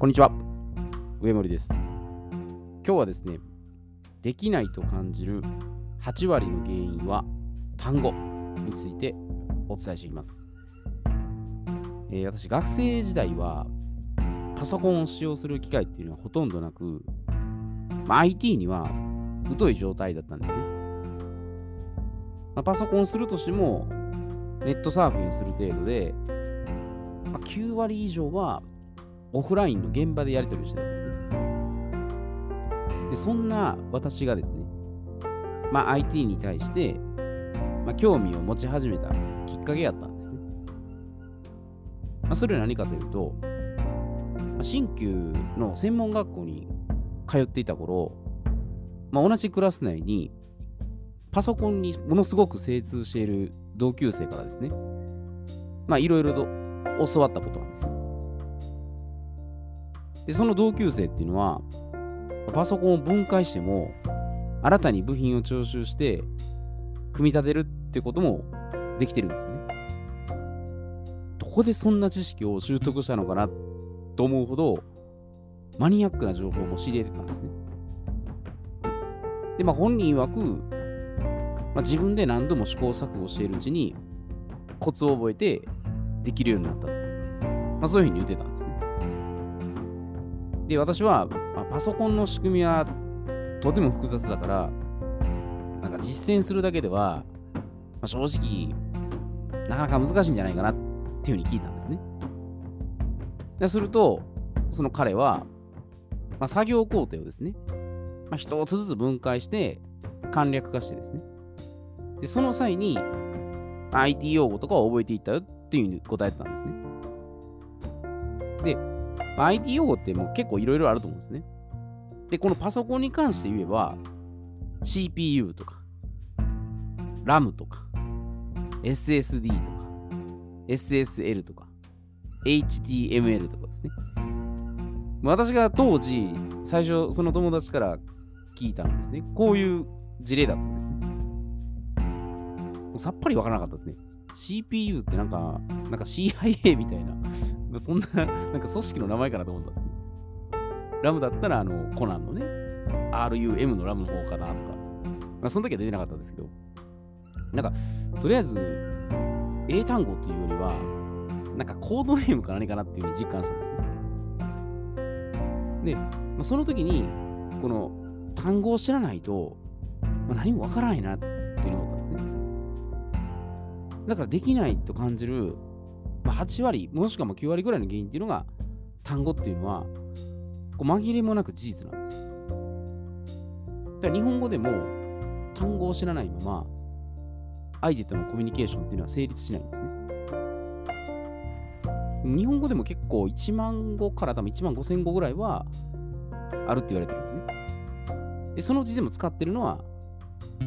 こんにちは。上森です。今日はですね、できないと感じる8割の原因は単語についてお伝えしていきます。えー私、学生時代はパソコンを使用する機会っていうのはほとんどなく、まあ、IT には疎い状態だったんですね。まあパソコンするとしても、ネットサーフィンをする程度で、まあ9割以上はオフラインの現場でやり取りをしてたんですね。で、そんな私がですね、まあ IT に対して、まあ、興味を持ち始めたきっかけやったんですね。まあ、それは何かというと、まあ新旧の専門学校に通っていた頃、まあ、同じクラス内にパソコンにものすごく精通している同級生からですね、まあいろいろと教わったことなんですね。で、その同級生っていうのは、パソコンを分解しても、新たに部品を徴収して、組み立てるってこともできてるんですね。どこでそんな知識を習得したのかなと思うほど、マニアックな情報も知り得てたんですね。で、まあ本人曰く、まあ、自分で何度も試行錯誤しているうちに、コツを覚えてできるようになったと。まあそういうふうに言ってたんです。で、私は、まあパソコンの仕組みはとても複雑だから、なんか実践するだけでは、まあ、正直、なかなか難しいんじゃないかなっていうふうに聞いたんですね。ですると、その彼は、まあ、作業工程をですね、まあ、一つずつ分解して簡略化してですね、でその際に IT 用語とかを覚えていったよっていうふうに答えてたんですね。で、まあ IT 用語ってもう結構いろいろあると思うんですね。で、このパソコンに関して言えば、CPU とか、RAM とか、SSD とか、SSL とか、HTML とかですね。私が当時、最初、その友達から聞いたのですね。こういう事例だったんですね。さっぱりわからなかったですね。CPU ってなんか、なんか CIA みたいな、そんな、なんか組織の名前かなと思ったんですね。ラムだったら、あの、コナンのね、RUM のラムの方かなとか、まあ、その時は出てなかったんですけど、なんか、とりあえず、英単語っていうよりは、なんかコードネームか何かなっていうふうに実感したんですね。で、まあ、その時に、この単語を知らないと、まあ、何もわからないなっていうふうに思ったんですね。だからできないと感じる、まあ、8割、もしくはもう9割ぐらいの原因っていうのが、単語っていうのは、こう紛れもなく事実なんです。だから日本語でも単語を知らないまま、相手とのコミュニケーションっていうのは成立しないんですね。日本語でも結構1万語から多分1万5千語ぐらいはあるって言われてるんですね。で、そのうちでも使ってるのは、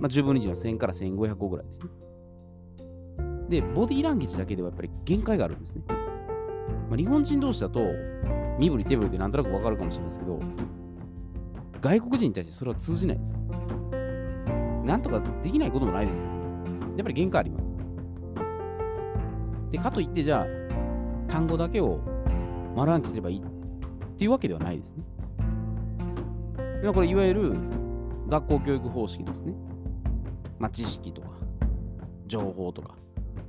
まあ、10分の1の1000から1500語ぐらいですね。で、ボディーランゲージだけではやっぱり限界があるんですね。まあ、日本人同士だと、身振り手振りでなんとなくわかるかもしれないですけど、外国人に対してそれは通じないです。なんとかできないこともないです、やっぱり限界あります。で、かといってじゃあ、単語だけを丸暗記すればいいっていうわけではないですね。いやこれ、いわゆる学校教育方式ですね。まあ、知識とか、情報とか、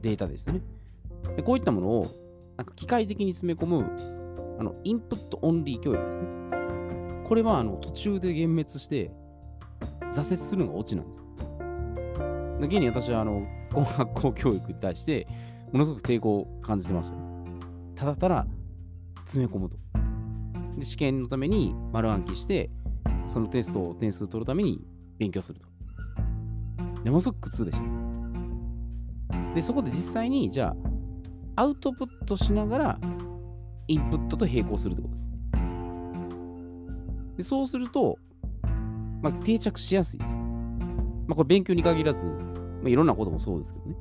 データですね。でこういったものをなんか機械的に詰め込むあのインプットオンリー教育ですね。これはあの途中で幻滅して挫折するのがオチなんです。だけに私はあのこの学校教育に対してものすごく抵抗を感じてました、ね。ただただ詰め込むと。で試験のために丸暗記してそのテストを点数取るために勉強すると。ものすごく苦痛でした。で、そこで実際にじゃあアウトプットしながらインプットと並行するってことです。でそうすると、まあ、定着しやすいです。まあ、これ勉強に限らず、まあ、いろんなこともそうですけどね。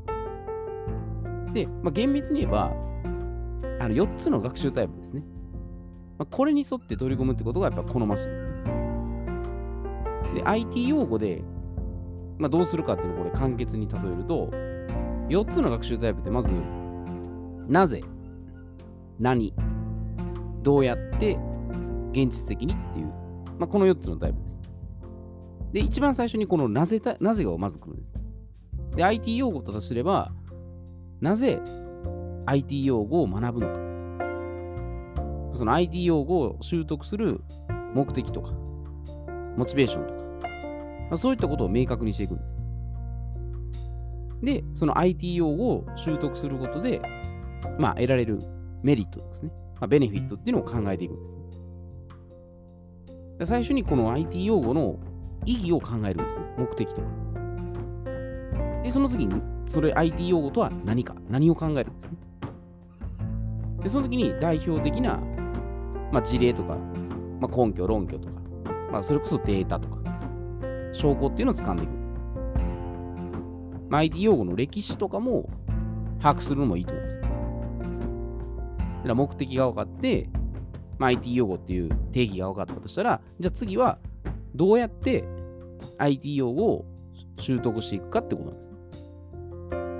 で、まあ、厳密に言えば、あの4つの学習タイプですね。まあ、これに沿って取り込むってことがやっぱ好ましいですね。で、IT 用語で、まあ、どうするかっていうのをこれ簡潔に例えると、4つの学習タイプってまず、なぜ、何、どうやって、現実的にっていう、まあ、この4つのタイプです。で、一番最初にこのなぜた、なぜがまず来るんです。で、IT 用語とすれば、なぜ IT 用語を学ぶのか。その IT 用語を習得する目的とか、モチベーションとか、まあ、そういったことを明確にしていくんです。で、その IT 用を習得することで、まあ、得られるメリットですね。まあ、ベネフィットっていうのを考えていくんです、ね。最初にこの IT 用語の意義を考えるんですね。目的とか。で、その次に、それ IT 用語とは何か、何を考えるんですね。で、その時に代表的な、まあ、事例とか、まあ、根拠、論拠とか、まあ、それこそデータとか、証拠っていうのを掴んでいく。まあ、IT 用語の歴史とかも把握するのもいいと思うんです。だから目的が分かって、まあ、IT 用語っていう定義が分かったとしたら、じゃあ次はどうやって IT 用語を習得していくかってことなんです。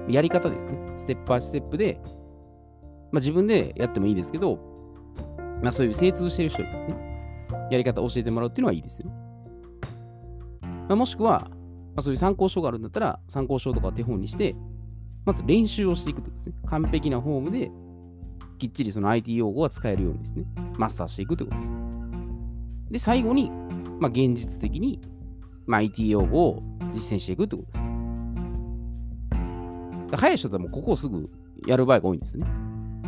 やり方ですね。ステップバイステップで、まあ、自分でやってもいいですけど、まあ、そういう精通してる人にですね、やり方を教えてもらうっていうのはいいですよ。まあ、もしくは、まあ、そういう参考書があるんだったら、参考書とかを手本にして、まず練習をしていくとですね、完璧なフォームで、きっちりその IT 用語が使えるようにですね、マスターしていくということです。で、最後に、まあ、現実的に、まあ、IT 用語を実践していくということです。早い人だともうここをすぐやる場合が多いんですね。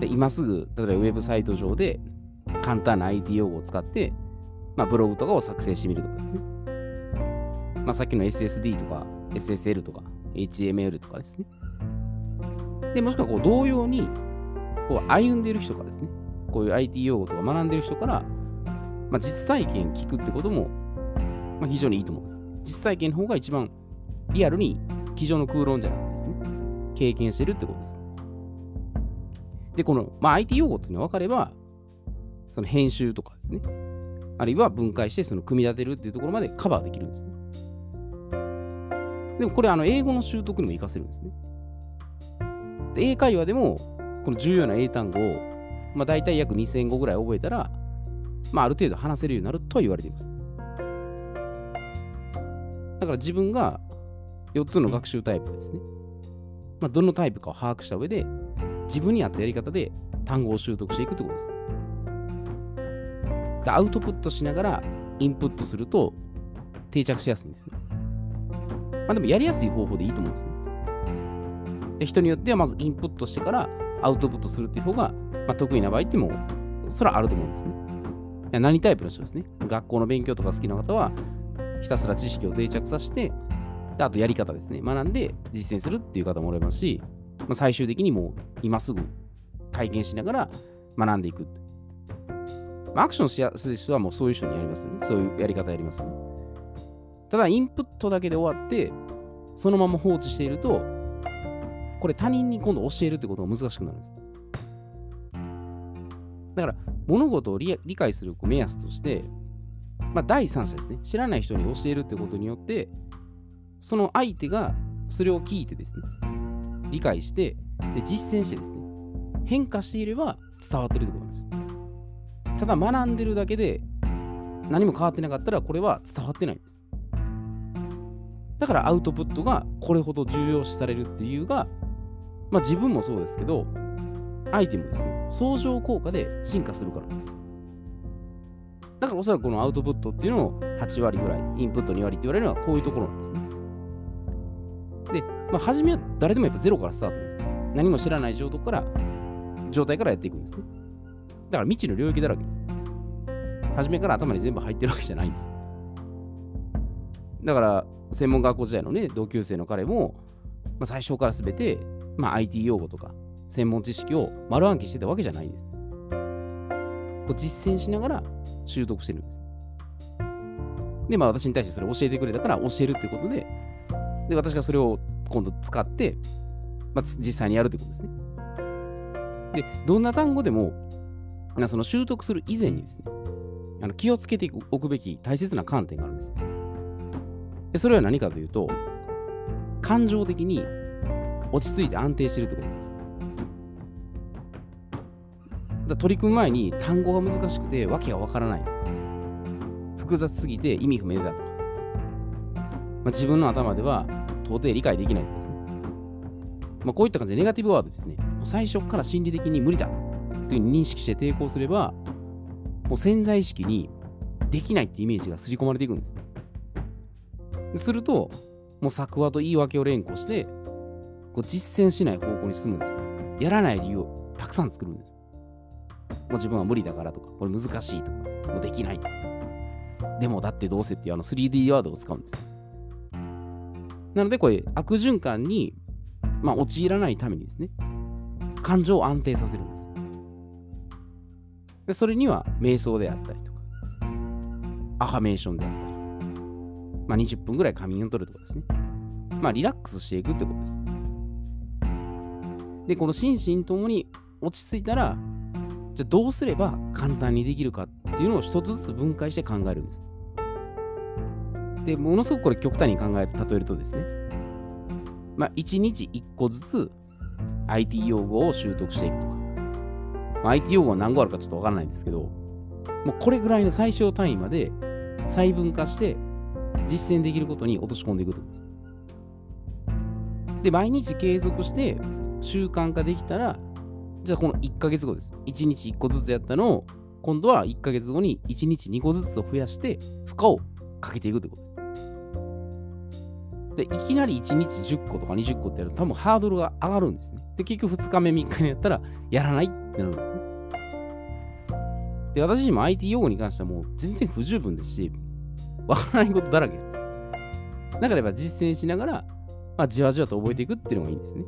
で今すぐ、例えばウェブサイト上で簡単な IT 用語を使って、まあ、ブログとかを作成してみるとかですね。まあ、さっきの SSD とか SSL とか HML とかですね。で、もしくはこう同様にこう歩んでいる人からですね、こういう IT 用語とか学んでいる人から、まあ、実体験聞くってことも、まあ、非常にいいと思うんです。実体験の方が一番リアルに机上の空論じゃなくてですね、経験してるってことです。で、この、まあ、IT 用語っていうのが分かれば、その編集とかですね、あるいは分解してその組み立てるっていうところまでカバーできるんですね。でもこれ、あの英語の習得にも活かせるんですね。で英会話でも、この重要な英単語を、まあ、大体約2000語ぐらい覚えたら、まあ、ある程度話せるようになるとは言われています。だから自分が4つの学習タイプですね。まあ、どのタイプかを把握した上で、自分に合ったやり方で単語を習得していくってことです。でアウトプットしながらインプットすると定着しやすいんですよ。まあでもやりやすい方法でいいと思うんですね。で人によってはまずインプットしてからアウトプットするっていう方が、まあ、得意な場合ってもそれはあると思うんですね。何タイプの人ですね。学校の勉強とか好きな方はひたすら知識を定着させてであとやり方ですね。学んで実践するっていう方もおられますし、まあ、最終的にもう今すぐ体験しながら学んでいく。ま、アクションしやすい人はもうそういう人にやりますよね。そういうやり方やりますよね。ただ、インプットだけで終わって、そのまま放置していると、これ他人に今度教えるってことが難しくなるんです。だから、物事を理解する目安として、まあ、第三者ですね。知らない人に教えるってことによって、その相手がそれを聞いてですね、理解して、で実践してですね、変化していれば伝わってるってことなんです。ただ学んでるだけで何も変わってなかったらこれは伝わってないんです。だからアウトプットがこれほど重要視されるっていうが、まあ自分もそうですけど、相手もですね、相乗効果で進化するからなんです。だからおそらくこのアウトプットっていうのを8割ぐらい、インプット2割って言われるのはこういうところなんですね。で、まあ、初めは誰でもやっぱゼロからスタートです。ね何も知らない状態から、状態からやっていくんですね。だから未知の領域だらけです。初めから頭に全部入ってるわけじゃないんです。だから、専門学校時代のね、同級生の彼も、まあ、最初から全て、まあ、IT 用語とか、専門知識を丸暗記してたわけじゃないんです。こう実践しながら習得してるんです。で、まあ私に対してそれを教えてくれたから教えるってことで、で、私がそれを今度使って、まあ、実際にやるということですね。で、どんな単語でも、その習得する以前にですね、あの気をつけておくべき大切な観点があるんです。でそれは何かというと、感情的に落ち着いて安定してるってことです。だ取り組む前に単語が難しくて訳がわからない。複雑すぎて意味不明だとか、まあ、自分の頭では到底理解できないとかですね。まあ、こういった感じでネガティブワードですね、最初から心理的に無理だという認識して抵抗すれば、もう潜在意識にできないってイメージが刷り込まれていくんです。すると、もう作話と言い訳を連呼して、こう実践しない方向に進むんです。やらない理由をたくさん作るんです。もう自分は無理だからとか、これ難しいとか、もうできないとか。でもだってどうせっていうあの 3D ワードを使うんです。なのでこれ悪循環に、まあ、陥らないためにですね、感情を安定させるんです。でそれには瞑想であったりとか、アファメーションであったり、まあ、20分ぐらい仮眠を取るとかですね。まあ、リラックスしていくってことです。で、この心身ともに落ち着いたら、じゃあどうすれば簡単にできるかっていうのを一つずつ分解して考えるんです。で、ものすごくこれ極端に考える、例えるとですね、まあ、1日1個ずつ IT 用語を習得していくとか、まあ、IT 用語は何語あるかちょっとわからないんですけど、もうこれぐらいの最小単位まで細分化して実践できることに落とし込んでいくとです。で、毎日継続して習慣化できたら、じゃあこの1ヶ月後です。1日1個ずつやったのを、今度は1ヶ月後に1日2個ずつ増やして、負荷をかけていくということです。で、いきなり1日10個とか20個ってやると多分ハードルが上がるんですね。で、結局2日目3日にやったらやらないってなるんですね。で、私自身も IT 用語に関してはもう全然不十分ですし、わからないことだらけです。だからやっぱ実践しながら、まあ、じわじわと覚えていくっていうのがいいんですね。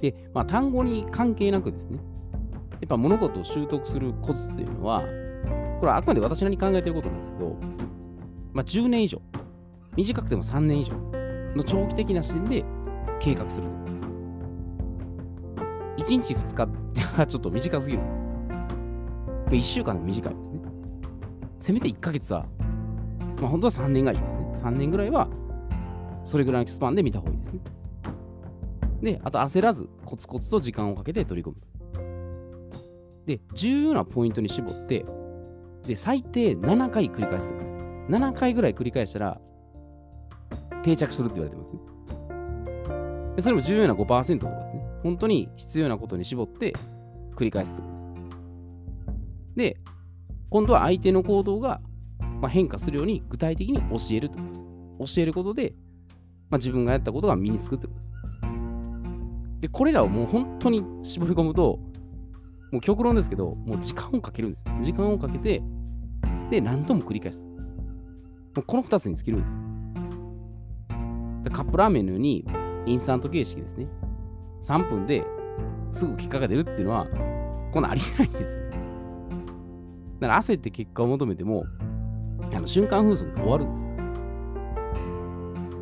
で、まあ、単語に関係なくですね、やっぱ物事を習得するコツっていうのは、これはあくまで私なりに考えてることなんですけど、まあ、10年以上、短くても3年以上の長期的な視点で計画するということです。1日2日ってはちょっと短すぎるんです。1週間でも短いですね。せめて1ヶ月は、まあ本当は3年がいいですね。3年ぐらいは、それぐらいのスパンで見た方がいいですね。で、あと焦らず、コツコツと時間をかけて取り組む。で、重要なポイントに絞って、で、最低7回繰り返すとです。7回ぐらい繰り返したら、定着するって言われてますね。でそれも重要な5%とかですね。本当に必要なことに絞って繰り返すってことです。で、今度は相手の行動が、ま変化するように具体的に教えるということです。教えることで、まあ、自分がやったことが身につくってことです。で、これらをもう本当に絞り込むと、もう極論ですけど、もう時間をかけるんです。時間をかけて、で、何度も繰り返す。もうこの2つに尽きるんです。でカップラーメンのように、インスタント形式ですね。3分ですぐ結果が出るっていうのは、こんなありえないんですね。だから焦って結果を求めても、あの瞬間風速で終わるんです。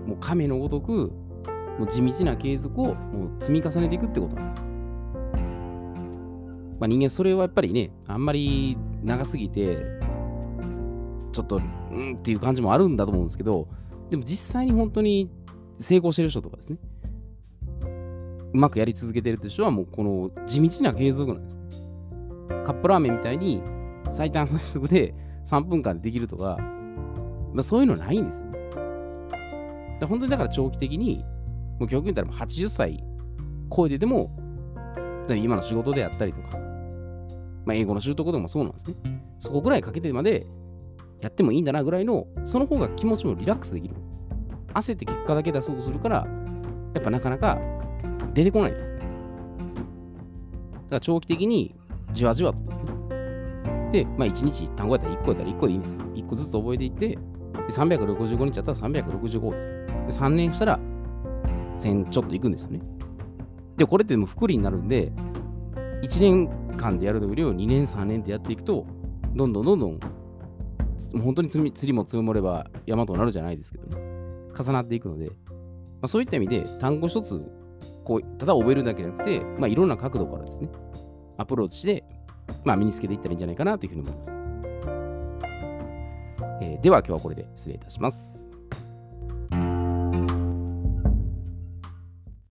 もう亀のごとく、もう地道な継続をもう積み重ねていくってことなんです。まあ、人間それはやっぱりね、あんまり長すぎて、ちょっと、うんっていう感じもあるんだと思うんですけど、でも実際に本当に成功してる人とかですね、うまくやり続けてるって人はもうこの地道な継続なんです。カップラーメンみたいに最短最速で3分間でできるとか、まあ、そういうのないんですよね。本当にだから長期的に、もう極に言ったら80歳超えてでも、今の仕事であったりとか、まあ、英語の習得でもそうなんですね。そこぐらいかけてまでやってもいいんだなぐらいの、その方が気持ちもリラックスできるんです。焦って結果だけ出そうとするから、やっぱなかなか出てこないです。だから長期的にじわじわとですね、で、まあ、1日単語やったら1個やったら1個でいいんですよ。1個ずつ覚えていって、365日やったら365です。で3年したら1000ちょっといくんですよね。で、これってもう福利になるんで、1年間でやるよりを2年、3年でやっていくと、どんどんどんどん、本当に釣りも積もれば山となるじゃないですけどね、重なっていくので、まあ、そういった意味で単語一つ、こう、ただ覚えるだけじゃなくて、まあ、いろんな角度からですね、アプローチして、まあ、身につけていったらいいんじゃないかなというふうに思います。えー、では今日はこれで失礼いたします。